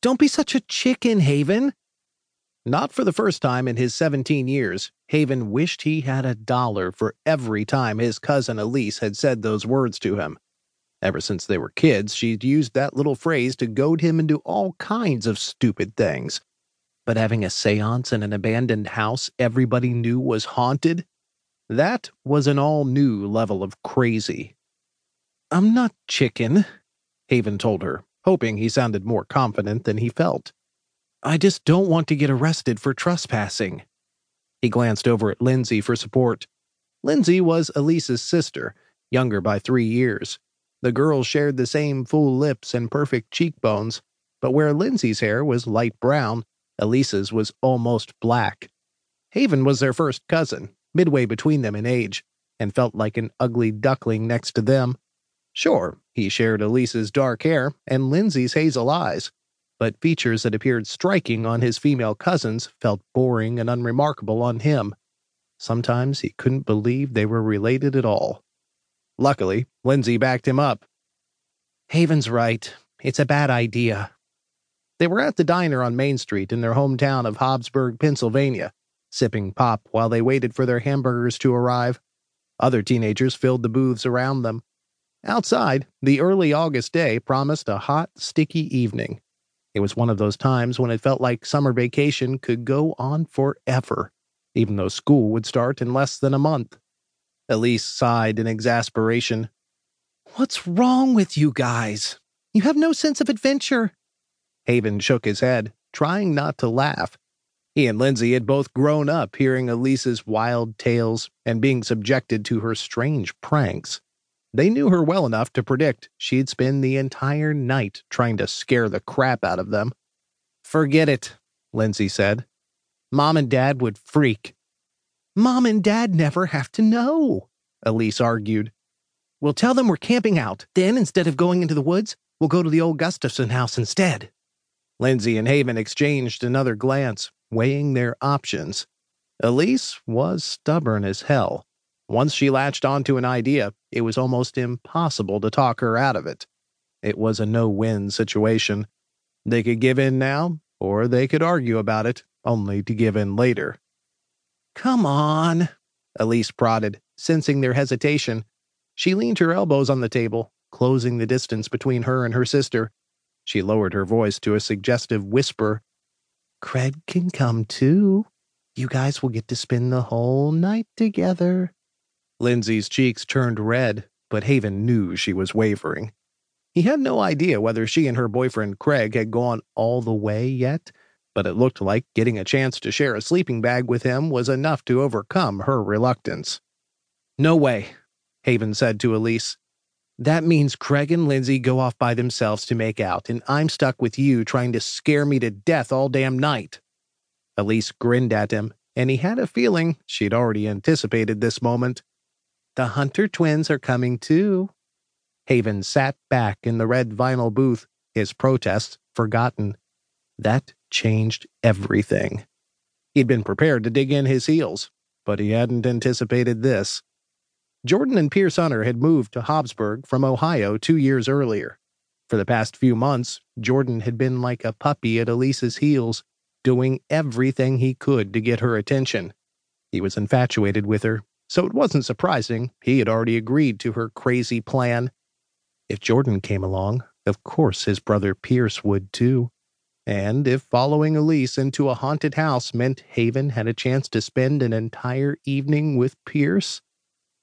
Don't be such a chicken, Haven. Not for the first time in his 17 years, Haven wished he had a dollar for every time his cousin Elise had said those words to him. Ever since they were kids, she'd used that little phrase to goad him into all kinds of stupid things. But having a seance in an abandoned house everybody knew was haunted, that was an all new level of crazy. I'm not chicken, Haven told her, hoping he sounded more confident than he felt. I just don't want to get arrested for trespassing. He glanced over at Lindsay for support. Lindsay was Elise's sister, younger by three years. The girls shared the same full lips and perfect cheekbones, but where Lindsay's hair was light brown, Elise's was almost black. Haven was their first cousin, midway between them in age, and felt like an ugly duckling next to them. Sure, he shared Elise's dark hair and Lindsay's hazel eyes, but features that appeared striking on his female cousins felt boring and unremarkable on him. Sometimes he couldn't believe they were related at all. Luckily, Lindsay backed him up. Haven's right. It's a bad idea. They were at the diner on Main Street in their hometown of Hobbsburg, Pennsylvania, sipping pop while they waited for their hamburgers to arrive. Other teenagers filled the booths around them. Outside, the early August day promised a hot, sticky evening. It was one of those times when it felt like summer vacation could go on forever, even though school would start in less than a month. Elise sighed in exasperation. What's wrong with you guys? You have no sense of adventure. Haven shook his head, trying not to laugh. He and Lindsay had both grown up hearing Elise's wild tales and being subjected to her strange pranks. They knew her well enough to predict she'd spend the entire night trying to scare the crap out of them. Forget it, Lindsay said. Mom and Dad would freak. Mom and Dad never have to know, Elise argued. We'll tell them we're camping out. Then, instead of going into the woods, we'll go to the old Gustafson house instead. Lindsay and Haven exchanged another glance, weighing their options. Elise was stubborn as hell. Once she latched onto an idea, it was almost impossible to talk her out of it. It was a no win situation. They could give in now, or they could argue about it, only to give in later. Come on, Elise prodded, sensing their hesitation. She leaned her elbows on the table, closing the distance between her and her sister. She lowered her voice to a suggestive whisper. Craig can come too. You guys will get to spend the whole night together. Lindsay's cheeks turned red, but Haven knew she was wavering. He had no idea whether she and her boyfriend Craig had gone all the way yet, but it looked like getting a chance to share a sleeping bag with him was enough to overcome her reluctance. No way, Haven said to Elise. That means Craig and Lindsay go off by themselves to make out, and I'm stuck with you trying to scare me to death all damn night. Elise grinned at him, and he had a feeling she'd already anticipated this moment. The Hunter twins are coming too. Haven sat back in the red vinyl booth, his protests forgotten. That changed everything. He'd been prepared to dig in his heels, but he hadn't anticipated this. Jordan and Pierce Hunter had moved to Hobbsburg from Ohio two years earlier. For the past few months, Jordan had been like a puppy at Elise's heels, doing everything he could to get her attention. He was infatuated with her so it wasn't surprising he had already agreed to her crazy plan. If Jordan came along, of course his brother Pierce would too. And if following Elise into a haunted house meant Haven had a chance to spend an entire evening with Pierce,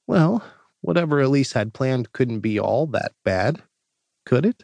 well, whatever Elise had planned couldn't be all that bad, could it?